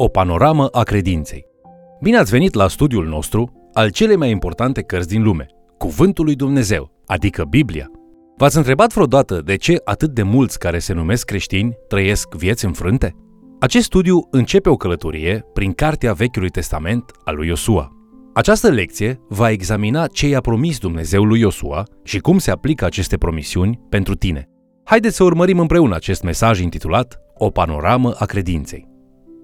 O panoramă a credinței. Bine ați venit la studiul nostru al celei mai importante cărți din lume, Cuvântul lui Dumnezeu, adică Biblia. V-ați întrebat vreodată de ce atât de mulți care se numesc creștini trăiesc vieți înfrânte? Acest studiu începe o călătorie prin cartea Vechiului Testament al lui Iosua. Această lecție va examina ce i-a promis Dumnezeu lui Iosua și cum se aplică aceste promisiuni pentru tine. Haideți să urmărim împreună acest mesaj intitulat O panoramă a credinței.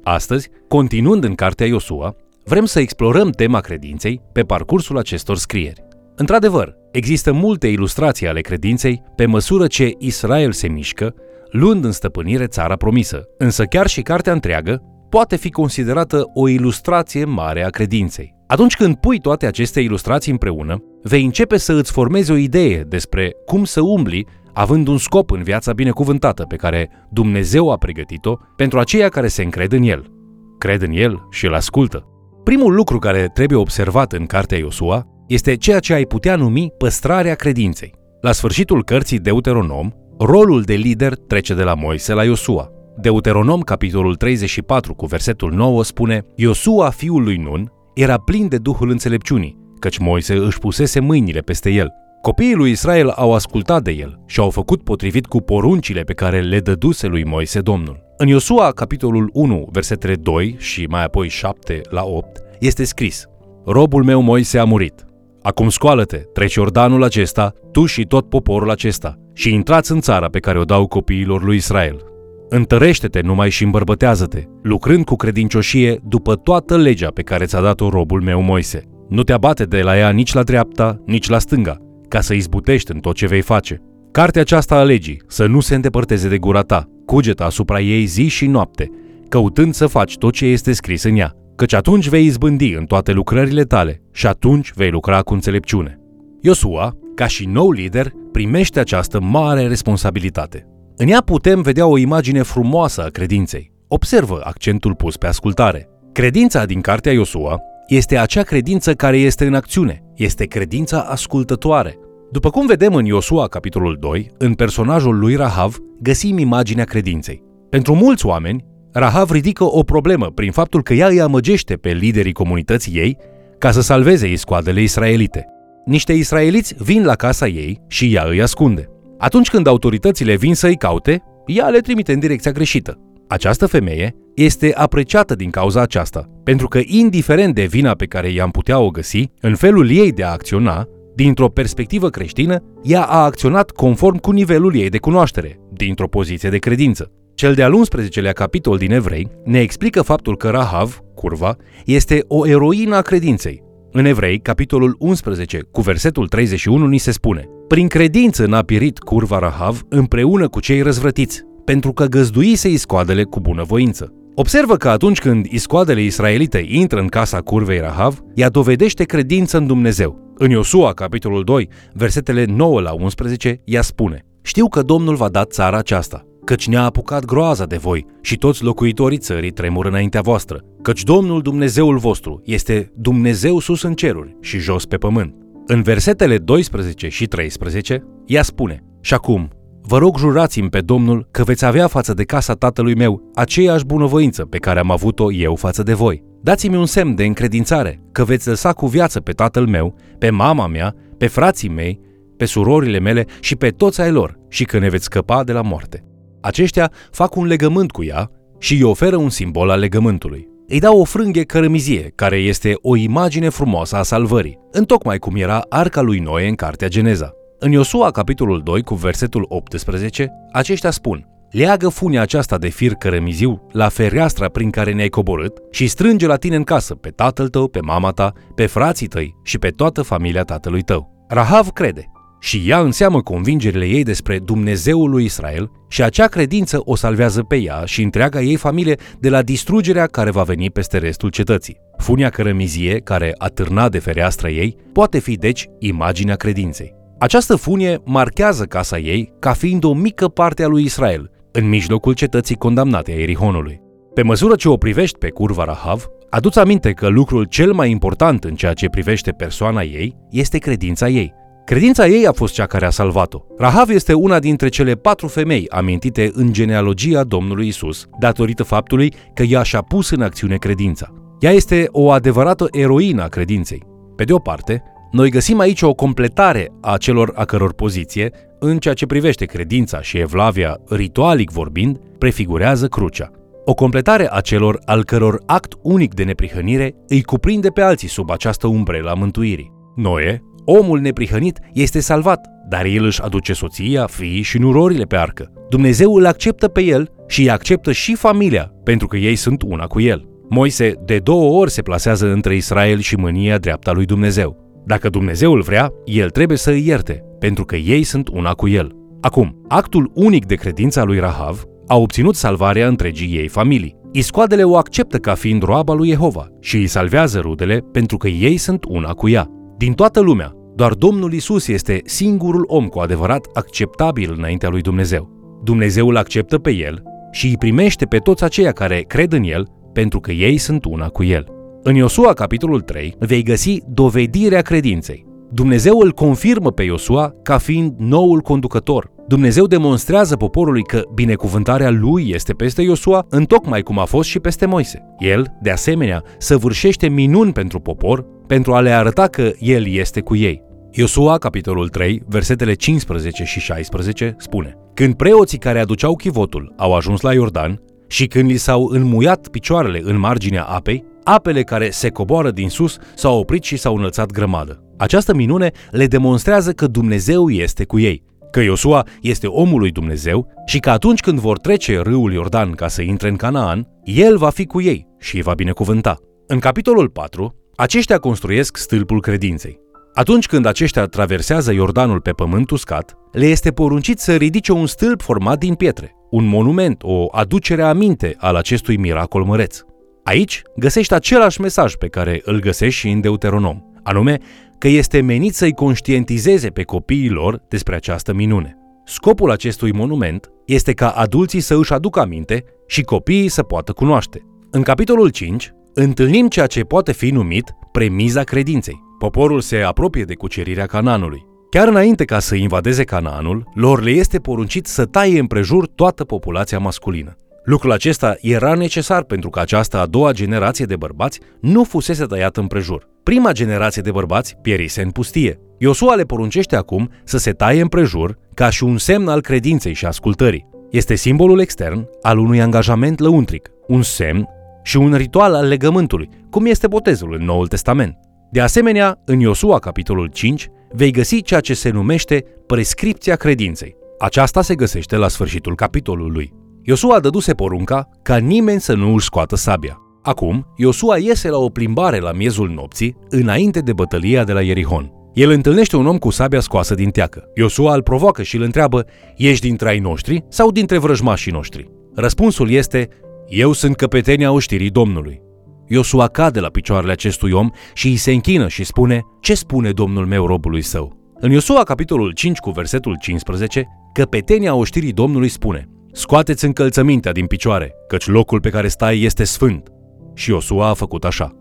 Astăzi, continuând în cartea Iosua, vrem să explorăm tema credinței pe parcursul acestor scrieri. Într-adevăr, există multe ilustrații ale credinței pe măsură ce Israel se mișcă, luând în stăpânire țara promisă, însă chiar și cartea întreagă poate fi considerată o ilustrație mare a credinței. Atunci când pui toate aceste ilustrații împreună, vei începe să îți formezi o idee despre cum să umbli având un scop în viața binecuvântată pe care Dumnezeu a pregătit-o pentru aceia care se încred în El. Cred în El și îl ascultă. Primul lucru care trebuie observat în cartea Iosua este ceea ce ai putea numi păstrarea credinței. La sfârșitul cărții Deuteronom, rolul de lider trece de la Moise la Iosua. Deuteronom, capitolul 34, cu versetul 9, spune Iosua, fiul lui Nun, era plin de Duhul înțelepciunii, căci Moise își pusese mâinile peste el. Copiii lui Israel au ascultat de el și au făcut potrivit cu poruncile pe care le dăduse lui Moise Domnul. În Iosua, capitolul 1, versetele 2 și mai apoi 7 la 8, este scris Robul meu Moise a murit. Acum scoală-te, treci Iordanul acesta, tu și tot poporul acesta, și intrați în țara pe care o dau copiilor lui Israel. Întărește-te numai și îmbărbătează-te, lucrând cu credincioșie după toată legea pe care ți-a dat-o robul meu Moise. Nu te abate de la ea nici la dreapta, nici la stânga, ca să izbutești în tot ce vei face. Cartea aceasta a legii să nu se îndepărteze de gura ta, cugetă asupra ei zi și noapte, căutând să faci tot ce este scris în ea, căci atunci vei izbândi în toate lucrările tale și atunci vei lucra cu înțelepciune. Iosua, ca și nou lider, primește această mare responsabilitate. În ea putem vedea o imagine frumoasă a credinței. Observă accentul pus pe ascultare. Credința din cartea Iosua este acea credință care este în acțiune, este credința ascultătoare. După cum vedem în Iosua, capitolul 2, în personajul lui Rahav, găsim imaginea credinței. Pentru mulți oameni, Rahav ridică o problemă prin faptul că ea îi amăgește pe liderii comunității ei ca să salveze iscoadele israelite. Niște israeliți vin la casa ei și ea îi ascunde. Atunci când autoritățile vin să-i caute, ea le trimite în direcția greșită. Această femeie este apreciată din cauza aceasta, pentru că indiferent de vina pe care i-am putea o găsi, în felul ei de a acționa, dintr-o perspectivă creștină, ea a acționat conform cu nivelul ei de cunoaștere, dintr-o poziție de credință. Cel de-al 11-lea capitol din Evrei ne explică faptul că Rahav, curva, este o eroină a credinței. În Evrei, capitolul 11, cu versetul 31, ni se spune Prin credință n-a pirit curva Rahav împreună cu cei răzvrătiți, pentru că găzduise iscoadele cu bunăvoință. Observă că atunci când iscoadele israelite intră în casa curvei Rahav, ea dovedește credință în Dumnezeu. În Iosua, capitolul 2, versetele 9 la 11, ea spune Știu că Domnul va da țara aceasta, căci ne-a apucat groaza de voi și toți locuitorii țării tremur înaintea voastră, căci Domnul Dumnezeul vostru este Dumnezeu sus în ceruri și jos pe pământ. În versetele 12 și 13, ea spune, Și acum, Vă rog jurați-mi pe Domnul că veți avea față de casa tatălui meu aceeași bunăvoință pe care am avut-o eu față de voi. Dați-mi un semn de încredințare că veți lăsa cu viață pe tatăl meu, pe mama mea, pe frații mei, pe surorile mele și pe toți ai lor și că ne veți scăpa de la moarte. Aceștia fac un legământ cu ea și îi oferă un simbol al legământului. Îi dau o frânghie cărămizie, care este o imagine frumoasă a salvării, întocmai cum era arca lui Noe în cartea Geneza. În Iosua, capitolul 2, cu versetul 18, aceștia spun Leagă funia aceasta de fir cărămiziu la fereastra prin care ne-ai coborât și strânge la tine în casă pe tatăl tău, pe mama ta, pe frații tăi și pe toată familia tatălui tău. Rahav crede și ea înseamnă convingerile ei despre Dumnezeul lui Israel și acea credință o salvează pe ea și întreaga ei familie de la distrugerea care va veni peste restul cetății. Funia cărămizie, care atârna de fereastra ei, poate fi deci imaginea credinței. Această funie marchează casa ei ca fiind o mică parte a lui Israel, în mijlocul cetății condamnate a Erihonului. Pe măsură ce o privești pe curva Rahav, aduți aminte că lucrul cel mai important în ceea ce privește persoana ei este credința ei. Credința ei a fost cea care a salvat-o. Rahav este una dintre cele patru femei amintite în genealogia Domnului Isus, datorită faptului că ea și-a pus în acțiune credința. Ea este o adevărată eroină a credinței. Pe de o parte, noi găsim aici o completare a celor a căror poziție, în ceea ce privește credința și evlavia, ritualic vorbind, prefigurează crucea. O completare a celor al căror act unic de neprihănire îi cuprinde pe alții sub această umbrelă a mântuirii. Noe, omul neprihănit, este salvat, dar el își aduce soția, fiii și nurorile pe arcă. Dumnezeu îl acceptă pe el și îi acceptă și familia, pentru că ei sunt una cu el. Moise de două ori se plasează între Israel și mânia dreapta lui Dumnezeu. Dacă Dumnezeu îl vrea, el trebuie să îi ierte, pentru că ei sunt una cu el. Acum, actul unic de credință a lui Rahav a obținut salvarea întregii ei familii. Iscoadele o acceptă ca fiind roaba lui Jehova și îi salvează rudele pentru că ei sunt una cu ea. Din toată lumea, doar Domnul Isus este singurul om cu adevărat acceptabil înaintea lui Dumnezeu. Dumnezeu îl acceptă pe el și îi primește pe toți aceia care cred în el pentru că ei sunt una cu el. În Iosua, capitolul 3, vei găsi dovedirea credinței. Dumnezeu îl confirmă pe Iosua ca fiind noul conducător. Dumnezeu demonstrează poporului că binecuvântarea lui este peste Iosua, întocmai cum a fost și peste Moise. El, de asemenea, săvârșește minuni pentru popor, pentru a le arăta că el este cu ei. Iosua, capitolul 3, versetele 15 și 16, spune Când preoții care aduceau chivotul au ajuns la Iordan și când li s-au înmuiat picioarele în marginea apei, apele care se coboară din sus s-au oprit și s-au înălțat grămadă. Această minune le demonstrează că Dumnezeu este cu ei, că Iosua este omul lui Dumnezeu și că atunci când vor trece râul Iordan ca să intre în Canaan, el va fi cu ei și îi va binecuvânta. În capitolul 4, aceștia construiesc stâlpul credinței. Atunci când aceștia traversează Iordanul pe pământ uscat, le este poruncit să ridice un stâlp format din pietre, un monument, o aducere aminte al acestui miracol măreț. Aici găsești același mesaj pe care îl găsești și în Deuteronom, anume că este menit să-i conștientizeze pe copiii lor despre această minune. Scopul acestui monument este ca adulții să își aducă aminte și copiii să poată cunoaște. În capitolul 5 întâlnim ceea ce poate fi numit premiza credinței. Poporul se apropie de cucerirea Cananului. Chiar înainte ca să invadeze Canaanul, lor le este poruncit să taie împrejur toată populația masculină. Lucrul acesta era necesar pentru că această a doua generație de bărbați nu fusese tăiată împrejur. Prima generație de bărbați pierise în pustie. Iosua le poruncește acum să se taie împrejur ca și un semn al credinței și ascultării. Este simbolul extern al unui angajament lăuntric, un semn și un ritual al legământului, cum este botezul în Noul Testament. De asemenea, în Iosua, capitolul 5, vei găsi ceea ce se numește prescripția credinței. Aceasta se găsește la sfârșitul capitolului. Iosua dăduse porunca ca nimeni să nu își scoată sabia. Acum, Iosua iese la o plimbare la miezul nopții, înainte de bătălia de la Ierihon. El întâlnește un om cu sabia scoasă din teacă. Iosua îl provoacă și îl întreabă, ești dintre ai noștri sau dintre vrăjmașii noștri? Răspunsul este, eu sunt căpetenia oștirii Domnului. Iosua cade la picioarele acestui om și îi se închină și spune, ce spune Domnul meu robului său? În Iosua, capitolul 5, cu versetul 15, căpetenia oștirii Domnului spune, Scoateți încălțămintea din picioare, căci locul pe care stai este sfânt. Și Iosua a făcut așa.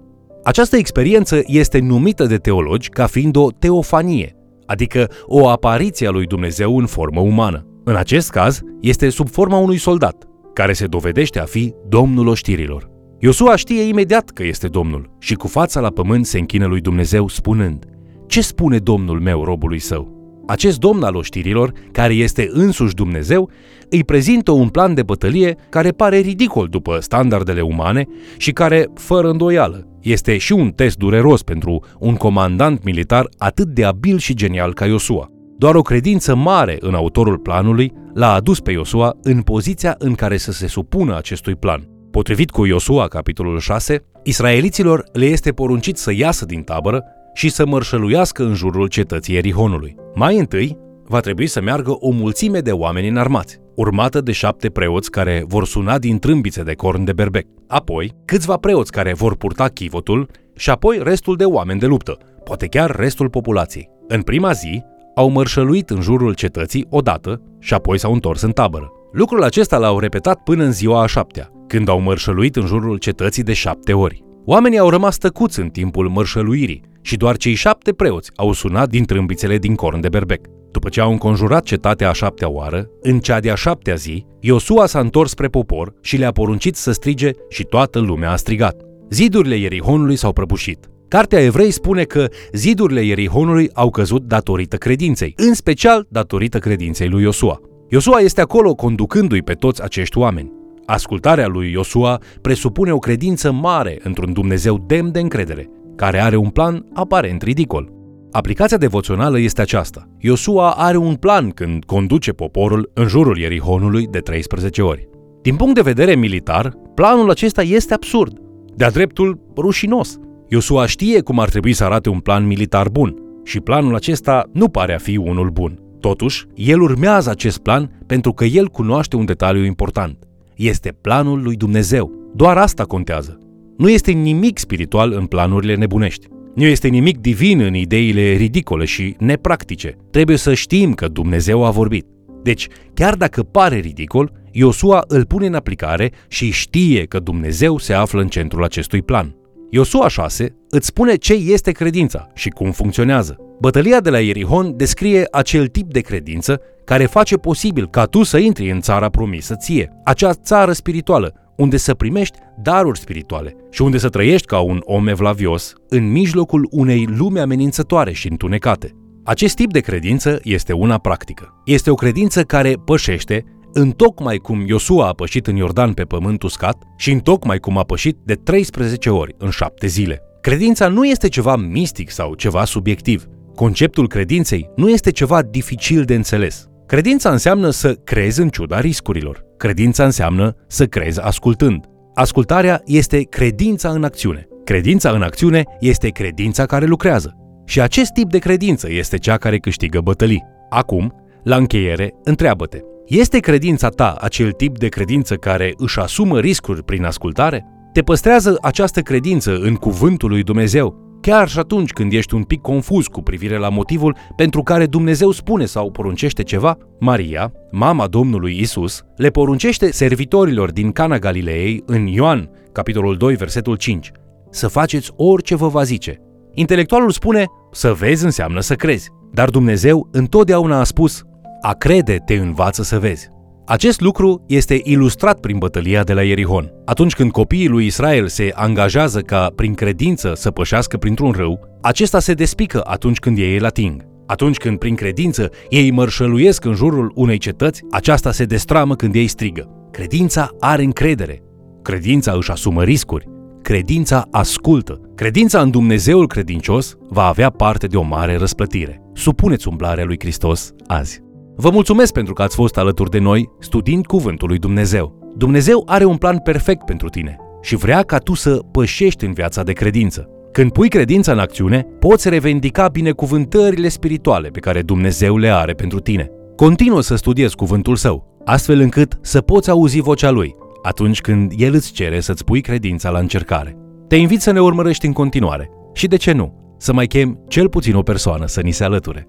Această experiență este numită de teologi ca fiind o teofanie, adică o apariție a lui Dumnezeu în formă umană. În acest caz, este sub forma unui soldat, care se dovedește a fi Domnul oștirilor. Iosua știe imediat că este Domnul și cu fața la pământ se închină lui Dumnezeu spunând Ce spune Domnul meu robului său? Acest domn al oștirilor, care este însuși Dumnezeu, îi prezintă un plan de bătălie care pare ridicol după standardele umane și care, fără îndoială, este și un test dureros pentru un comandant militar atât de abil și genial ca Iosua. Doar o credință mare în autorul planului l-a adus pe Iosua în poziția în care să se supună acestui plan. Potrivit cu Iosua, capitolul 6, israeliților le este poruncit să iasă din tabără și să mărșăluiască în jurul cetății Erihonului. Mai întâi, va trebui să meargă o mulțime de oameni înarmați, urmată de șapte preoți care vor suna din trâmbițe de corn de berbec. Apoi, câțiva preoți care vor purta chivotul și apoi restul de oameni de luptă, poate chiar restul populației. În prima zi, au mărșăluit în jurul cetății odată și apoi s-au întors în tabără. Lucrul acesta l-au repetat până în ziua a șaptea, când au mărșăluit în jurul cetății de șapte ori. Oamenii au rămas tăcuți în timpul mărșăluirii și doar cei șapte preoți au sunat din trâmbițele din corn de berbec. După ce au înconjurat cetatea a șaptea oară, în cea de-a șaptea zi, Iosua s-a întors spre popor și le-a poruncit să strige și toată lumea a strigat. Zidurile Ierihonului s-au prăbușit. Cartea Evrei spune că zidurile Ierihonului au căzut datorită credinței, în special datorită credinței lui Iosua. Iosua este acolo conducându-i pe toți acești oameni. Ascultarea lui Iosua presupune o credință mare într-un Dumnezeu demn de încredere, care are un plan aparent ridicol. Aplicația devoțională este aceasta. Iosua are un plan când conduce poporul în jurul Ierihonului de 13 ori. Din punct de vedere militar, planul acesta este absurd, de-a dreptul rușinos. Iosua știe cum ar trebui să arate un plan militar bun și planul acesta nu pare a fi unul bun. Totuși, el urmează acest plan pentru că el cunoaște un detaliu important. Este planul lui Dumnezeu. Doar asta contează. Nu este nimic spiritual în planurile nebunești. Nu este nimic divin în ideile ridicole și nepractice. Trebuie să știm că Dumnezeu a vorbit. Deci, chiar dacă pare ridicol, Iosua îl pune în aplicare și știe că Dumnezeu se află în centrul acestui plan. Iosua 6 îți spune ce este credința și cum funcționează. Bătălia de la Ierihon descrie acel tip de credință care face posibil ca tu să intri în țara promisă ție, acea țară spirituală, unde să primești daruri spirituale și unde să trăiești ca un om evlavios în mijlocul unei lume amenințătoare și întunecate. Acest tip de credință este una practică. Este o credință care pășește în tocmai cum Iosua a pășit în Iordan pe pământ uscat și în tocmai cum a pășit de 13 ori în șapte zile. Credința nu este ceva mistic sau ceva subiectiv. Conceptul credinței nu este ceva dificil de înțeles. Credința înseamnă să crezi în ciuda riscurilor. Credința înseamnă să crezi ascultând. Ascultarea este credința în acțiune. Credința în acțiune este credința care lucrează. Și acest tip de credință este cea care câștigă bătălii. Acum, la încheiere, întreabă-te, este credința ta acel tip de credință care își asumă riscuri prin ascultare? Te păstrează această credință în cuvântul lui Dumnezeu, chiar și atunci când ești un pic confuz cu privire la motivul pentru care Dumnezeu spune sau poruncește ceva? Maria, mama Domnului Isus, le poruncește servitorilor din Cana Galilei în Ioan, capitolul 2, versetul 5, să faceți orice vă va zice. Intelectualul spune, să vezi înseamnă să crezi, dar Dumnezeu întotdeauna a spus, a crede te învață să vezi. Acest lucru este ilustrat prin bătălia de la Ierihon. Atunci când copiii lui Israel se angajează ca prin credință să pășească printr-un râu, acesta se despică atunci când ei îl ating. Atunci când prin credință ei mărșăluiesc în jurul unei cetăți, aceasta se destramă când ei strigă. Credința are încredere. Credința își asumă riscuri. Credința ascultă. Credința în Dumnezeul credincios va avea parte de o mare răsplătire. Supuneți umblarea lui Hristos azi. Vă mulțumesc pentru că ați fost alături de noi studiind Cuvântul lui Dumnezeu. Dumnezeu are un plan perfect pentru tine și vrea ca tu să pășești în viața de credință. Când pui credința în acțiune, poți revendica binecuvântările spirituale pe care Dumnezeu le are pentru tine. Continuă să studiezi cuvântul său, astfel încât să poți auzi vocea lui atunci când el îți cere să-ți pui credința la încercare. Te invit să ne urmărești în continuare și, de ce nu, să mai chem cel puțin o persoană să ni se alăture.